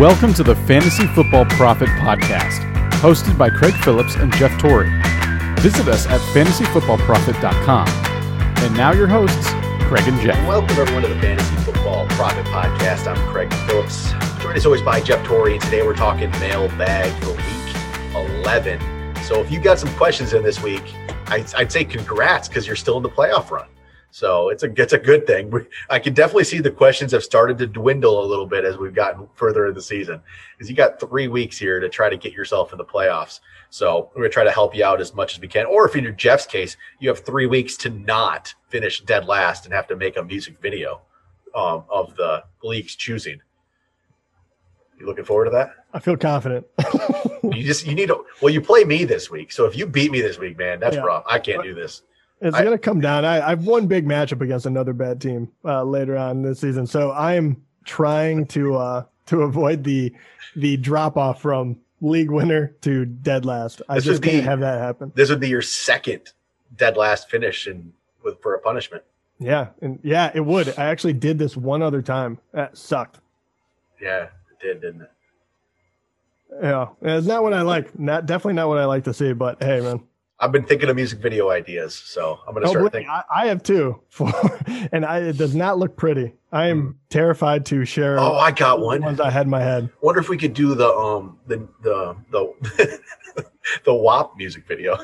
Welcome to the Fantasy Football Prophet Podcast, hosted by Craig Phillips and Jeff Torrey. Visit us at fantasyfootballprophet.com. And now your hosts, Craig and Jeff. Welcome everyone to the Fantasy Football Prophet Podcast. I'm Craig Phillips, joined as always by Jeff Torrey, and today we're talking mailbag for Week 11. So if you got some questions in this week, I'd, I'd say congrats because you're still in the playoff run. So it's a it's a good thing. I can definitely see the questions have started to dwindle a little bit as we've gotten further in the season. Because you got three weeks here to try to get yourself in the playoffs. So we're gonna try to help you out as much as we can. Or if in your Jeff's case, you have three weeks to not finish dead last and have to make a music video um, of the league's choosing. You looking forward to that? I feel confident. you just you need to well, you play me this week. So if you beat me this week, man, that's yeah. rough. I can't do this. It's going to come down. I, I've one big matchup against another bad team uh, later on this season, so I am trying to uh, to avoid the the drop off from league winner to dead last. I this just can't have that happen. This would be your second dead last finish and with for a punishment. Yeah, and yeah, it would. I actually did this one other time. That sucked. Yeah, it did, didn't it? Yeah, it's not what I like. Not definitely not what I like to see. But hey, man, I've been thinking of music video ideas, so I'm going to oh, start thinking. I, I, have two, for, and I, it does not look pretty. I am mm. terrified to share. Oh, I got one. Ones I had in my head. Wonder if we could do the um the the the the WAP music video.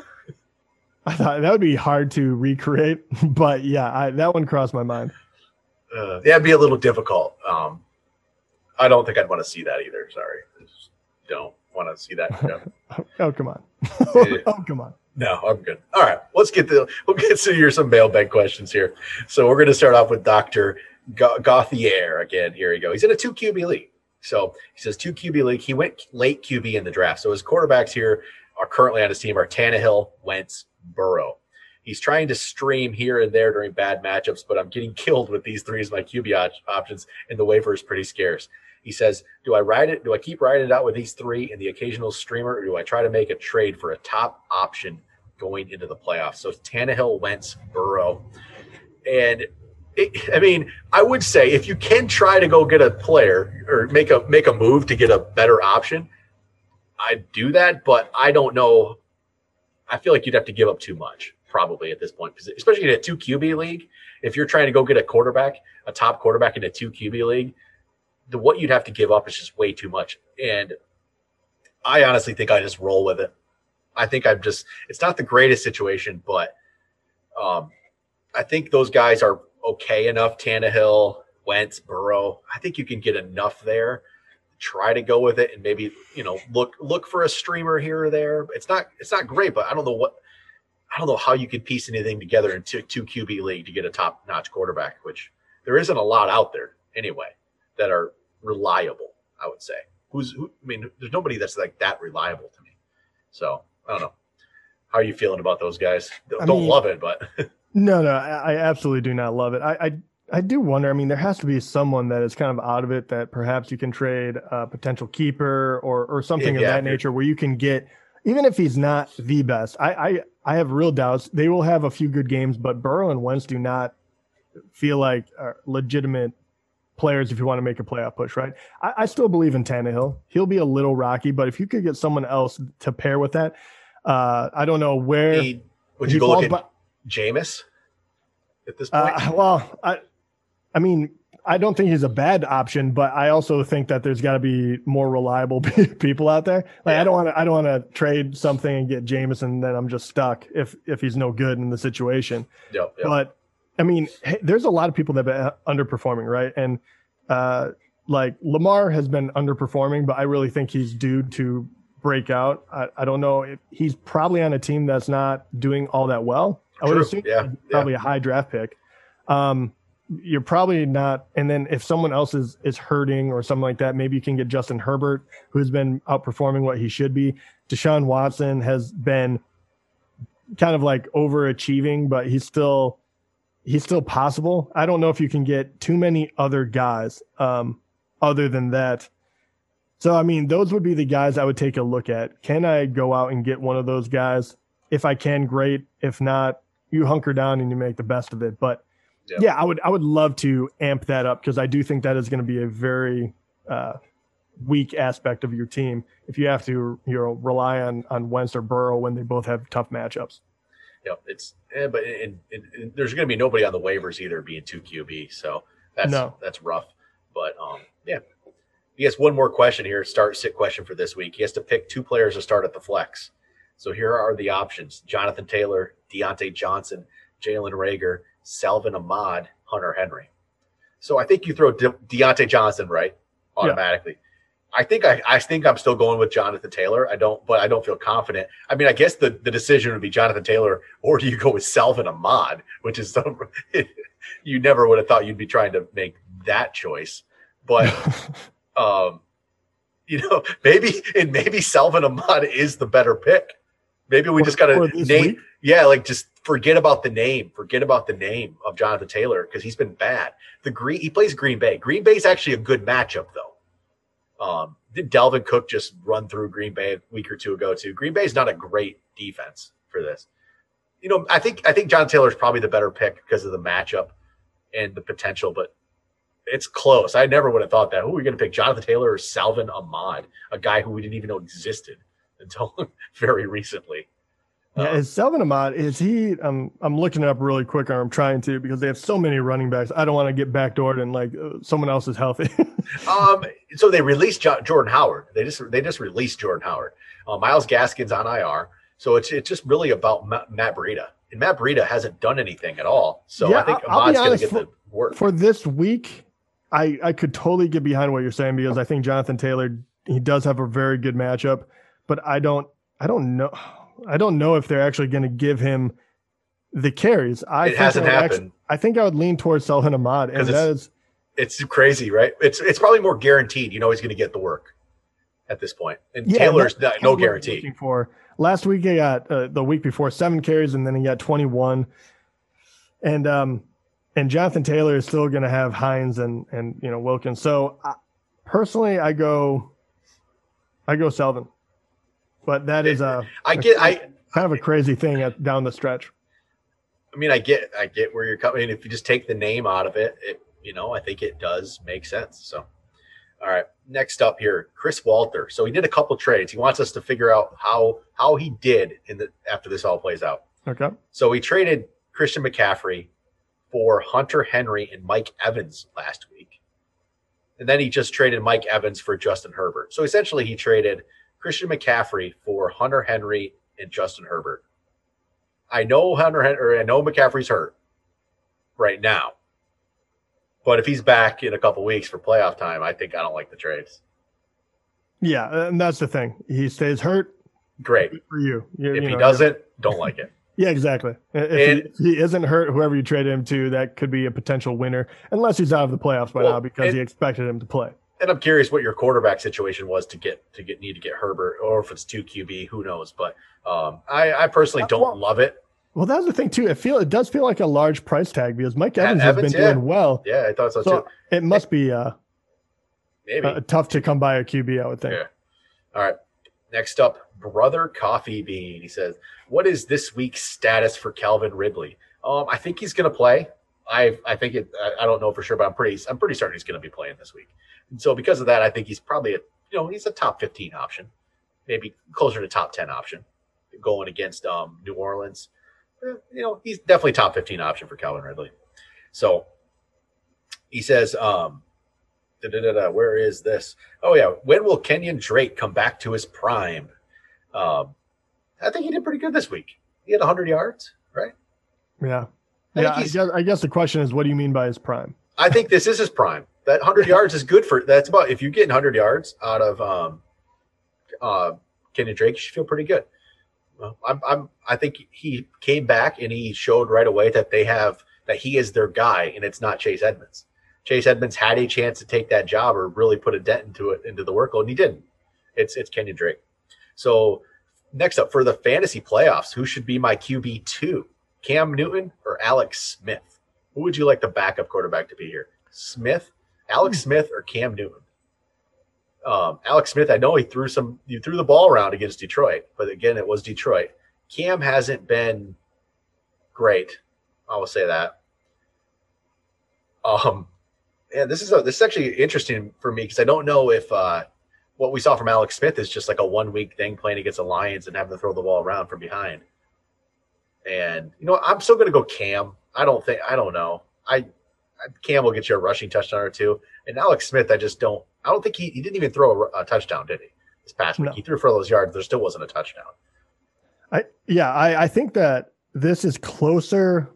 I thought that would be hard to recreate, but yeah, I, that one crossed my mind. Uh, yeah, it'd be a little difficult. Um, I don't think I'd want to see that either. Sorry, Just don't want to see that. oh come on! oh come on! No, I'm good. All right, let's get the we'll get to your some mailbag questions here. So we're going to start off with Doctor Gauthier again. Here we go. He's in a two QB league. So he says two QB league. He went late QB in the draft. So his quarterbacks here are currently on his team are Tannehill, Wentz, Burrow. He's trying to stream here and there during bad matchups, but I'm getting killed with these three as my QB options, and the waiver is pretty scarce. He says, "Do I ride it? Do I keep riding it out with these three and the occasional streamer, or do I try to make a trade for a top option going into the playoffs. So Tannehill, Wentz, Burrow, and it, I mean, I would say if you can try to go get a player or make a make a move to get a better option, I'd do that. But I don't know. I feel like you'd have to give up too much probably at this point, especially in a two QB league. If you're trying to go get a quarterback, a top quarterback in a two QB league, the what you'd have to give up is just way too much. And I honestly think I just roll with it. I think I'm just it's not the greatest situation, but um, I think those guys are okay enough. Tannehill, Wentz, Burrow. I think you can get enough there. Try to go with it and maybe you know look look for a streamer here or there. It's not it's not great, but I don't know what I don't know how you could piece anything together in two, two QB league to get a top notch quarterback, which there isn't a lot out there anyway that are reliable. I would say who's who, I mean, there's nobody that's like that reliable to me. So I don't know. How are you feeling about those guys? Don't mean, love it, but no, no, I, I, absolutely do not love it. I, I, I do wonder. I mean, there has to be someone that is kind of out of it that perhaps you can trade a potential keeper or or something yeah, of that nature where you can get even if he's not the best. I, I I have real doubts. They will have a few good games, but Burrow and Wentz do not feel like legitimate players if you want to make a playoff push, right? I, I, still believe in Tannehill. He'll be a little rocky, but if you could get someone else to pair with that, uh, I don't know where. He, would you go look at Jameis at this point? Uh, well, I, I mean, I don't think he's a bad option, but I also think that there's got to be more reliable people out there. Like yeah. I don't want to, I don't want to trade something and get Jameis and then I'm just stuck if if he's no good in the situation. Yep, yep. But I mean, there's a lot of people that have been underperforming, right? And uh, like Lamar has been underperforming, but I really think he's due to break out. I, I don't know if he's probably on a team that's not doing all that well. I would assume yeah, probably yeah. a high draft pick. Um, you're probably not. And then if someone else is is hurting or something like that, maybe you can get Justin Herbert, who's been outperforming what he should be. Deshaun Watson has been kind of like overachieving, but he's still he's still possible. I don't know if you can get too many other guys um, other than that. So, I mean, those would be the guys I would take a look at. Can I go out and get one of those guys? If I can, great. If not, you hunker down and you make the best of it. But yeah, I would I would love to amp that up because I do think that is going to be a very uh, weak aspect of your team if you have to you know rely on on Wentz or Burrow when they both have tough matchups. Yeah, it's eh, but and, and, and there's going to be nobody on the waivers either being two QB, so that's No. that's rough. But um, yeah, he has one more question here. Start sit question for this week. He has to pick two players to start at the flex. So here are the options: Jonathan Taylor, Diontae Johnson, Jalen Reagor, Salvon Ahmed, Hunter Henry. So I think you throw De- Diontae Johnson right automatically. I think I, I think I'm still going with Jonathan Taylor. I don't, but I don't feel confident. I mean, I guess the, the decision would be Jonathan Taylor, or do you go with Salvon Ahmed, which is some, you never would have thought you'd be trying to make that choice. But um, you know, maybe and maybe Salvon Ahmed is the better pick. Maybe we For- just got to name, week? yeah, like just forget about the name, forget about the name of Jonathan Taylor because he's been bad. The Green, he plays Green Bay. Green Bay's actually a good matchup though. Um, did Dalvin Cook just run through Green Bay a week or two ago too? Green Bay is not a great defense for this. You know, I think I think John Taylor's probably the better pick because of the matchup and the potential, but it's close. I never would have thought that. Who are we going to pick? Jonathan Taylor or Salvon Ahmed, a guy who we didn't even know existed until very recently. Yeah, is Salvon Ahmed, is he um I'm looking it up really quick or I'm trying to because they have so many running backs. I don't want to get backdoored and like uh, someone else is healthy. um, so they released jo- Jordan Howard. They just they just released Jordan Howard. Uh, Myles Gaskin's on IR, so it's it's just really about Ma- Matt Breida. And Matt Breida hasn't done anything at all. So Yeah, I think I'll- I'll be Ahmed's going to get the work. For this week, I I could totally get behind what you're saying because I think Jonathan Taylor he does have a very good matchup, but I don't I don't know I don't know if they're actually going to give him the carries. I it think hasn't I happened. actually- I think I would lean towards Salvon Ahmed, and that it's- is it's crazy, right? It's it's probably more guaranteed. You know he's going to get the work at this point. And Yeah, Taylor's that- not, no guarantee. For last week, he got uh, the week before seven carries, and then he got 21. And um, and Jonathan Taylor is still going to have Hines and and you know Wilkins. So I, personally, I go, I go Salvon, but that is a I get I kind of a crazy thing at, down the stretch. I mean I get I get where you're coming. If you just take the name out of it, it you know I think it does make sense. So. All right. Next up here, Chris Walter. So he did a couple trades. He wants us to figure out how how he did in the after this all plays out. Okay. So he traded Christian McCaffrey for Hunter Henry and Mike Evans last week. And then he just traded Mike Evans for Justin Herbert. So essentially he traded Christian McCaffrey for Hunter Henry and Justin Herbert. I know Hunter Henry, I know McCaffrey's hurt right now. But if he's back in a couple weeks for playoff time, I think I don't like the trades. Yeah, and that's the thing. He stays hurt Great. for you. You- If you he doesn't, don't like it. Yeah, exactly. If, And- he, if he isn't hurt, whoever you trade him to, that could be a potential winner, unless he's out of the playoffs by Well, now because and- he expected him to play. And I'm curious what your quarterback situation was to get to get need to get Herbert, or if it's two QB, who knows? But um, I, I personally Uh, don't well- love it. Well, that's the thing too. It feel it does feel like a large price tag because Mike Evans, Evans, has been yeah. doing well. Yeah, I thought so, So too. it must be uh, Maybe. uh, tough to come by a QB. I would think. Yeah. All right. Next up, brother Coffee Bean. He says, "What is this week's status for Calvin Ridley? Um, I think he's going to play. I I think it. I, I don't know for sure, but I'm pretty I'm pretty certain he's going to be playing this week. And so because of that, I think he's probably a you know he's a top 15 option, maybe closer to top 10 option, going against um New Orleans. Eh, You know, he's definitely top 15 option for Calvin Ridley. So he says, um, da-da-da-da, where is this? Oh yeah, when will Kenyon Drake come back to his prime? Um, I think he did pretty good this week. He had 100 yards, right? Yeah. I yeah. I guess, I guess the question is, what do you mean by his prime? I think this is his prime. That 100 yards is good for. That's about if you get 100 yards out of um, uh, Kenyon Drake, you should feel pretty good. Well, I'm, I'm, I think he came back and he showed right away that they have that he is their guy, and it's not Chase Edmonds. Chase Edmonds had a chance to take that job or really put a dent into it into the workload, and he didn't. It's it's Kenyon Drake. So next up for the fantasy playoffs, who should be my QB two? Cam Newton or Alex Smith? Who would you like the backup quarterback to be here? Smith, Alex Smith, or Cam Newton? Um, Alex Smith, I know he threw some, you threw the ball around against Detroit, but again, it was Detroit. Cam hasn't been great. I will say that. Um, and this is a, this is actually interesting for me because I don't know if uh, what we saw from Alex Smith is just like a one week thing playing against the Lions and having to throw the ball around from behind. And you know, I'm still going to go Cam. I don't think I don't know. I Cam will get you a rushing touchdown or two. And Alex Smith, I just don't. I don't think he, he didn't even throw a, a touchdown, did he? This past week, no. he threw for those yards. There still wasn't a touchdown. I yeah, I, I think that this is closer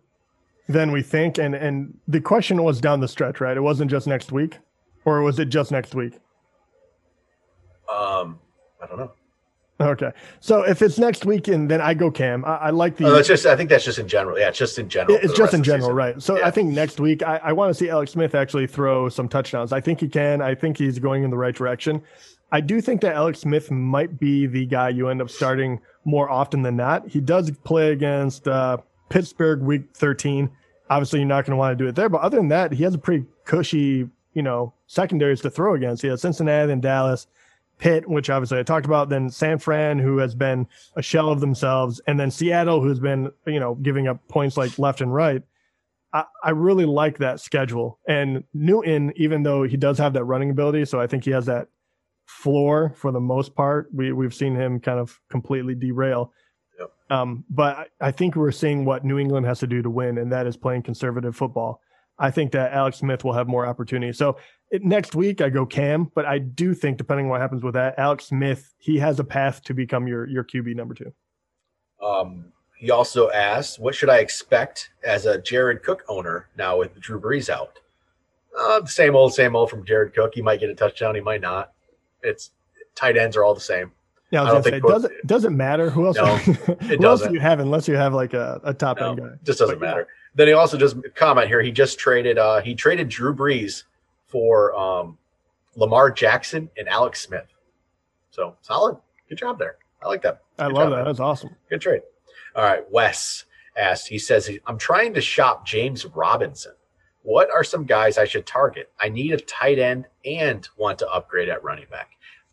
than we think, and and the question was down the stretch, right? It wasn't just next week, or was it just next week? Um, I don't know. Okay, so if it's next week, and then I go Cam. I, I like the. Oh, that's just. I think that's just in general. Yeah, it's just in general. It's just in general, right? So yeah. I think next week I, I want to see Alex Smith actually throw some touchdowns. I think he can. I think he's going in the right direction. I do think that Alex Smith might be the guy you end up starting more often than not. He does play against uh, Pittsburgh week 13. Obviously, you're not going to want to do it there. But other than that, he has a pretty cushy, you know, secondaries to throw against. He has Cincinnati and Dallas. Pitt, which obviously I talked about, then San Fran, who has been a shell of themselves, and then Seattle, who's been, you know, giving up points like left and right. I, I really like that schedule. And Newton, even though he does have that running ability, so I think he has that floor for the most part. We we've seen him kind of completely derail. Yep. Um, but I, I think we're seeing what New England has to do to win, and that is playing conservative football. I think that Alex Smith will have more opportunity. So it, next week I go Cam, but I do think depending on what happens with that, Alex Smith he has a path to become your your QB number two. Um, he also asked, "What should I expect as a Jared Cook owner now with Drew Brees out?" Uh, same old, same old from Jared Cook. He might get a touchdown, he might not. It's tight ends are all the same. Yeah, I, I don't think say, does it doesn't matter who else. No, who else do you have unless you have like a, a top no, end guy? Just doesn't but, matter. Yeah. Then he also just comment here. He just traded. uh He traded Drew Brees for um Lamar Jackson and Alex Smith. So solid. Good job there. I like that. Good I love that. That's awesome. Good trade. All right. Wes asked. He says, "I'm trying to shop James Robinson. What are some guys I should target? I need a tight end and want to upgrade at running back."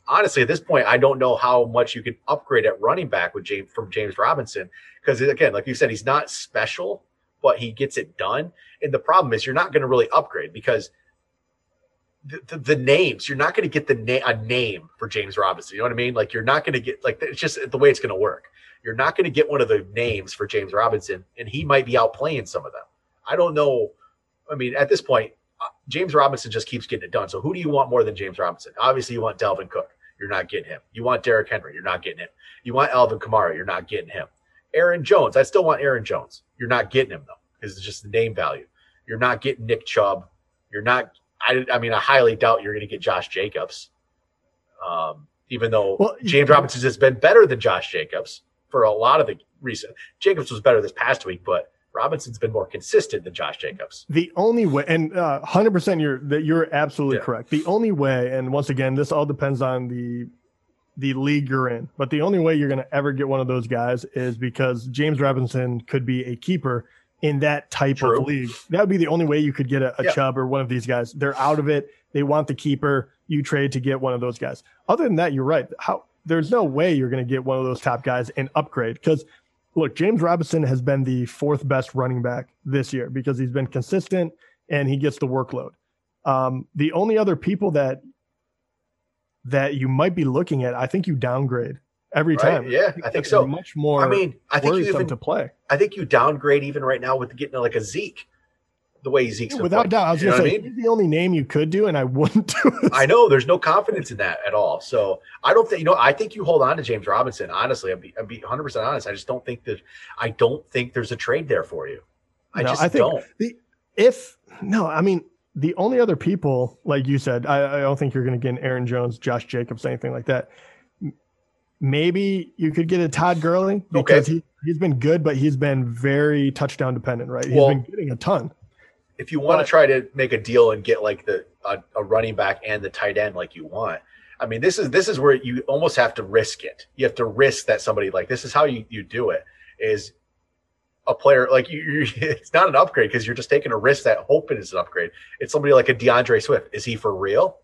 honestly, at this point, I don't know how much you can upgrade at running back with James from James Robinson because again, like you said, he's not special, but he gets it done. And the problem is, you're not going to really upgrade because the, the, the names you're not going to get the name a name for James Robinson. You know what I mean? Like you're not going to get like it's just the way it's going to work. You're not going to get one of the names for James Robinson, and he might be outplaying some of them. I don't know. I mean, at this point, uh, James Robinson just keeps getting it done. So who do you want more than James Robinson? Obviously, you want Dalvin Cook. You're not getting him. You want Derrick Henry. You're not getting him. You want Alvin Kamara. You're not getting him. Aaron Jones. I still want Aaron Jones. You're not getting him though, because it's just the name value. You're not getting Nick Chubb. You're not. I, I mean, I highly doubt you're going to get Josh Jacobs. Um, even though well, James Robinson has been better than Josh Jacobs for a lot of the recent. Jacobs was better this past week, but Robinson's been more consistent than Josh Jacobs. The only way, and uh, hundred percent, you're that you're absolutely yeah. correct. The only way, and once again, this all depends on the the league you're in. But the only way you're going to ever get one of those guys is because James Robinson could be a keeper in that type True. of league. That would be the only way you could get a, a yeah. Chubb or one of these guys. They're out of it. They want the keeper. You trade to get one of those guys. Other than that, you're right. How there's no way you're going to get one of those top guys and upgrade because look, James Robinson has been the fourth best running back this year because he's been consistent and he gets the workload. Um, the only other people that that you might be looking at, I think you downgrade every right? time. Yeah, I think so. Much more. I mean, I think you even to play. I think you downgrade even right now with getting like a Zeke the way Zeke's yeah, without doubt. I was going to say I mean? the only name you could do, and I wouldn't do it. I know there's no confidence in that at all. So I don't think you know. I think you hold on to James Robinson. Honestly, I'd be, be 100 percent honest. I just don't think that. I don't think there's a trade there for you. I no, just I think don't. The, if no, I mean the only other people, like you said, I, I don't think you're going to get Aaron Jones, Josh Jacobs, anything like that. Maybe you could get a Todd Gurley because okay. he, he's been good, but he's been very touchdown dependent, right? He's well, been getting a ton if you want to try to make a deal and get like the a, a, running back and the tight end like you want, I mean this is this is where you almost have to risk it. You have to risk that somebody like this is how you you do it is a player like you, you it's not an upgrade because you're just taking a risk that hoping is an upgrade. It's somebody like a D'Andre Swift. Is he for real?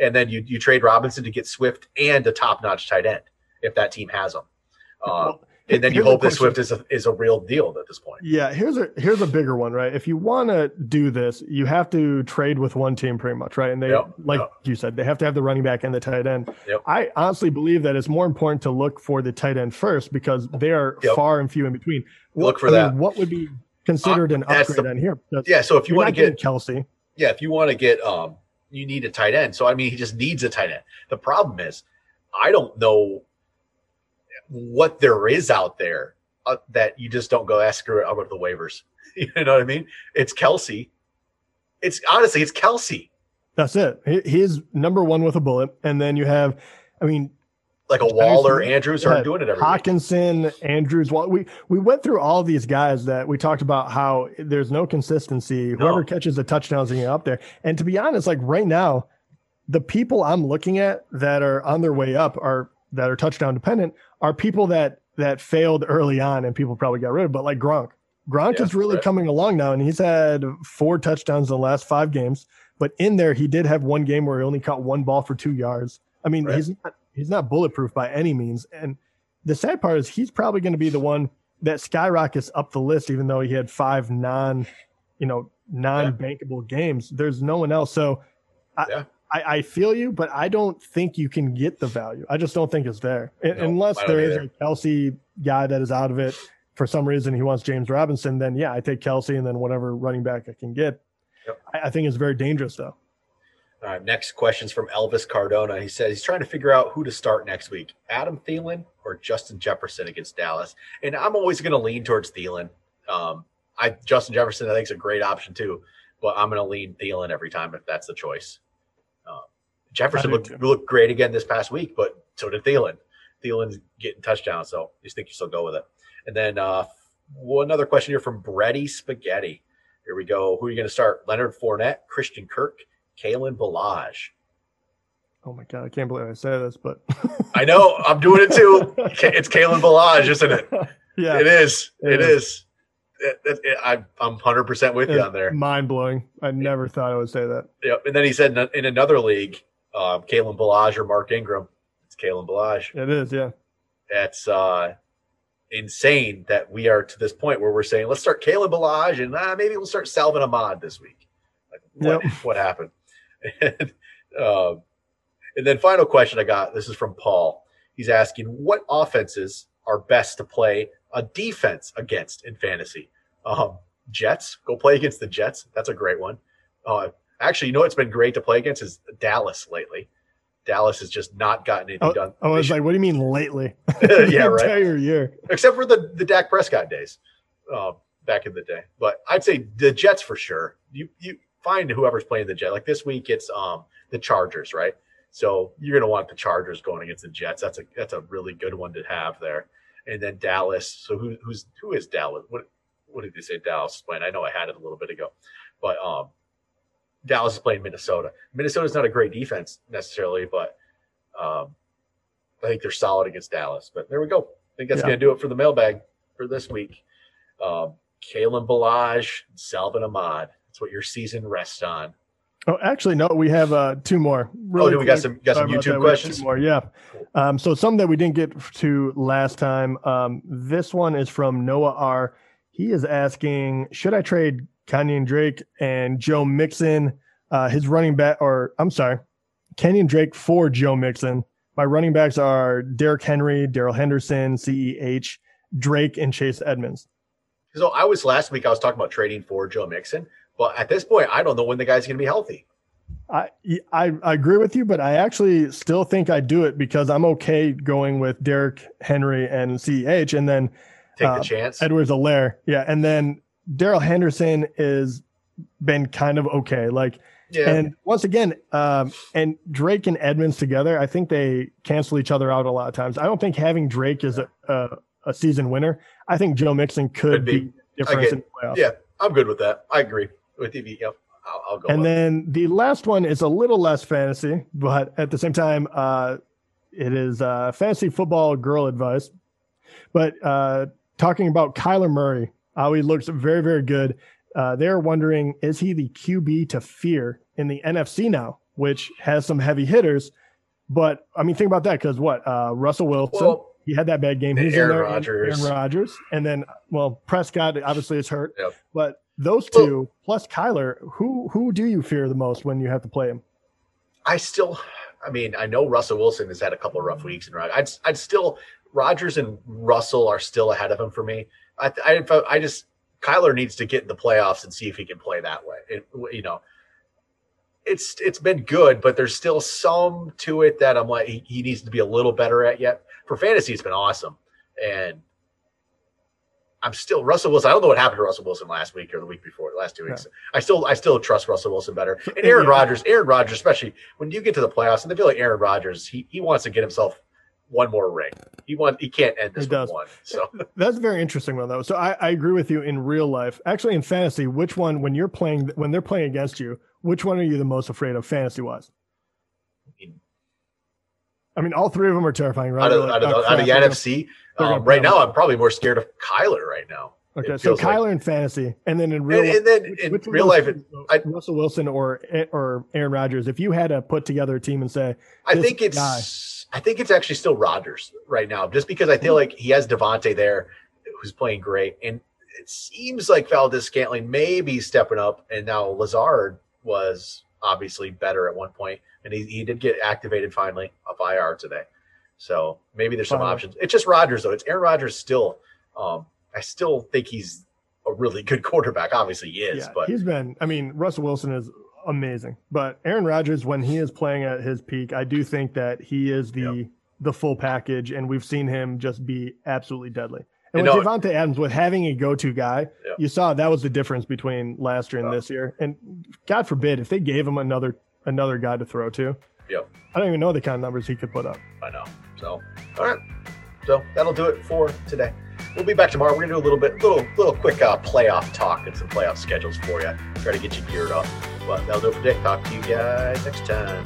And then you you trade Robinson to get Swift and a top notch tight end if that team has them. Uh, well, and then you hope that. Swift is a, is a real deal at this point. Yeah, here's a here's a bigger one, right? If you want to do this, you have to trade with one team pretty much, right? And they Yep, like yep. you said, they have to have the running back and the tight end. Yep. I honestly believe that it's more important to look for the tight end first because they are far and few in between. Look for I mean, that. what would be considered an Uh, that's upgrade the- on here? Yeah, so if you want to get Kelce, yeah, if you want to get um you need a tight end. So I mean he just needs a tight end. The problem is I don't know what there is out there uh, that you just don't go ask screw it, I'll go to the waivers. you know what I mean? It's Kelce. It's honestly it's Kelce. that's it. He, he's number one with a bullet, and then you have, I mean, Like a Waller, Andrews Yeah, are doing it every week. Hockenson, Andrews. Well, we we went through all these guys that we talked about how there's no consistency. Whoever No. catches the touchdowns and up there. And to be honest, like right now, the people I'm looking at that are on their way up are that are touchdown dependent are people that that failed early on and people probably got rid of. But like Gronk, Gronk Yeah, is really right. coming along now, and he's had four touchdowns in the last five games. But in there, he did have one game where he only caught one ball for two yards. I mean, Right. he's not he's not bulletproof by any means. And the sad part is he's probably going to be the one that skyrockets up the list, even though he had five non, you know, non-bankable games. There's no one else. So I, Yeah. I, I feel you, but I don't think you can get the value. I just don't think it's there. No, Unless there is either. a Kelce guy that is out of it for some reason he wants James Robinson, then yeah, I take Kelce and then whatever running back I can get. Yep. I, I think it's very dangerous though. All right, next question's from Elvis Cardona. He says he's trying to figure out who to start next week Adam Thielen or Justin Jefferson against Dallas. And I'm always going to lean towards Thielen. Um, I Justin Jefferson, I think, is a great option too, but I'm going to lean Thielen every time if that's the choice. Um, Jefferson looked, looked great again this past week, but so did Thielen. Thielen's getting touchdowns, so I just think you still go with it. And then uh, well, another question here from Brady Spaghetti. Here we go. Who are you going to start? Leonard Fournette, Christian Kirk, Kalen Ballage. Oh my god, I can't believe I said this, but I know I'm doing it too. It's Kalen Ballage, isn't it? yeah, It is. It It is. is. It- it- it- I, I'm 100 percent with you on there. mind blowing. I never thought I would say that. Yep. And then he said in, another league, um, Kalen Ballage or Mark Ingram. It's Kalen Ballage. It is, yeah. That's uh, insane that we are to this point where we're saying let's start Kalen Ballage and uh, maybe we'll start Salvon Ahmed this week. Like what, Yep. what happened? And, um, and then final question I got. This is from Paul. He's asking what offenses are best to play a defense against in fantasy. Um, Jets, go play against the Jets. That's a great one. Uh, actually, you know what's been great to play against is Dallas lately. Dallas has just not gotten anything done. I was like, what do you mean lately? yeah, right Entire year. except for the the Dak Prescott days uh, back in the day. But I'd say the Jets for sure. You you find whoever's playing the Jet. Like this week, it's um the Chargers, right? So you're gonna want the Chargers going against the Jets. That's a that's a really good one to have there. And then Dallas. So who who's who is Dallas? What what did they say Dallas is playing? I know I had it a little bit ago, but um. Dallas is playing Minnesota. Minnesota's not a great defense necessarily, but um, I think they're solid against Dallas. But there we go. I think that's Yeah. going to do it for the mailbag for this week. Um, Kalen Ballage, Salvon Ahmed. That's what your season rests on. Oh, actually, no, we have uh, two more. Really oh, do we got some got some YouTube have two questions? more, yeah. Um, so some that we didn't get to last time. Um, this one is from Noah R. He is asking, should I trade Kenyon Drake and Joe Mixon, uh, his running back, or I'm sorry, Kenyon Drake for Joe Mixon. My running backs are Derrick Henry, Darrell Henderson, CEH, Drake, and Chase Edmonds. So I was last week. I was talking about trading for Joe Mixon, but at this point, I don't know when the guy's going to be healthy. I, I I agree with you, but I actually still think I do it because I'm okay going with Derrick Henry and CH, and then Take Uh, the chance. Edwards-Helaire. Yeah, and then Darrell Henderson is been kind of okay. Like, yeah, and once again, um, and Drake and Edmonds together, I think they cancel each other out a lot of times. I don't think having Drake is a a, a season winner. I think Joe Mixon could, Could be. be, difference get- in the playoffs. yeah, I'm good with that. I agree Yep, I'll, I'll go. And it. then the last one is a little less fantasy, but at the same time, uh, it is uh, fantasy football girl advice. But uh, talking about Kyler Murray, how he looks very, very good. Uh, they're wondering is he the QB to fear in the NFC now, which has some heavy hitters. But I mean, think about that because what uh, Russell Wilson, Well, he had that bad game. He's Aaron in there. Rodgers. Aaron Rodgers, and then well, Prescott obviously is hurt. Yep. But those two plus Kyler, who who do you fear the most when you have to play him? I still, I mean, I know Russell Wilson has had a couple of rough weeks, and I'd, I'd still, Rodgers and Russell are still ahead of him for me. I, I, I just, Kyler needs to get in the playoffs and see if he can play that way. It, you know, it's it's been good, but there's still some to it that I'm like he, he needs to be a little better at yet. For fantasy, it's been awesome, and I'm still Russell Wilson. I don't know what happened to Russell Wilson last week or the week before, the last two weeks. I still I still trust Russell Wilson better. And Aaron Yeah. Rodgers, Aaron Rodgers, especially when you get to the playoffs, and I feel like Aaron Rodgers, he he wants to get himself one more ring. He want he can't end this with does. one. So That's a very interesting one though. So I, I agree with you in real life. Actually, in fantasy, which one when you're playing when they're playing against you, which one are you the most afraid of fantasy wise? I mean, all three of them are terrifying, right? out of, like, out of, "Oh, out of the NFC, um, right now. I'm probably more scared of Kyler right now. Okay, so feels like- Kyler in fantasy, and then in real And, life, and then in which of real life, I- Russell Wilson or or Aaron Rodgers, if you had to put together a team and say, I think it's guy. I think it's actually still Rodgers right now, just because I feel like he has Davante there, who's playing great, and it seems like Valdes-Scantling may be stepping up, and now Lazard was obviously better at one point, and he, he did get activated finally off IR today, so maybe there's some Finally. options. It's just Rodgers though. It's Aaron Rodgers still. Um, I still think he's a really good quarterback. Obviously, he is, yeah, but he's been. I mean, Russell Wilson is amazing, but Aaron Rodgers, when he is playing at his peak, I do think that he is the Yep. the full package, and we've seen him just be absolutely deadly. And with Davante Adams, with having a go-to guy, Yep. you saw that was the difference between last year and Yeah. this year. And God forbid if they gave him another another guy to throw to. Yep. I don't even know the kind of numbers he could put up. I know. So, all right. So that'll do it for today. We'll be back tomorrow. We're gonna do a little bit, little, little quick uh, playoff talk and some playoff schedules for you. Try to get you geared up. But that'll do it for today. Talk to you guys next time.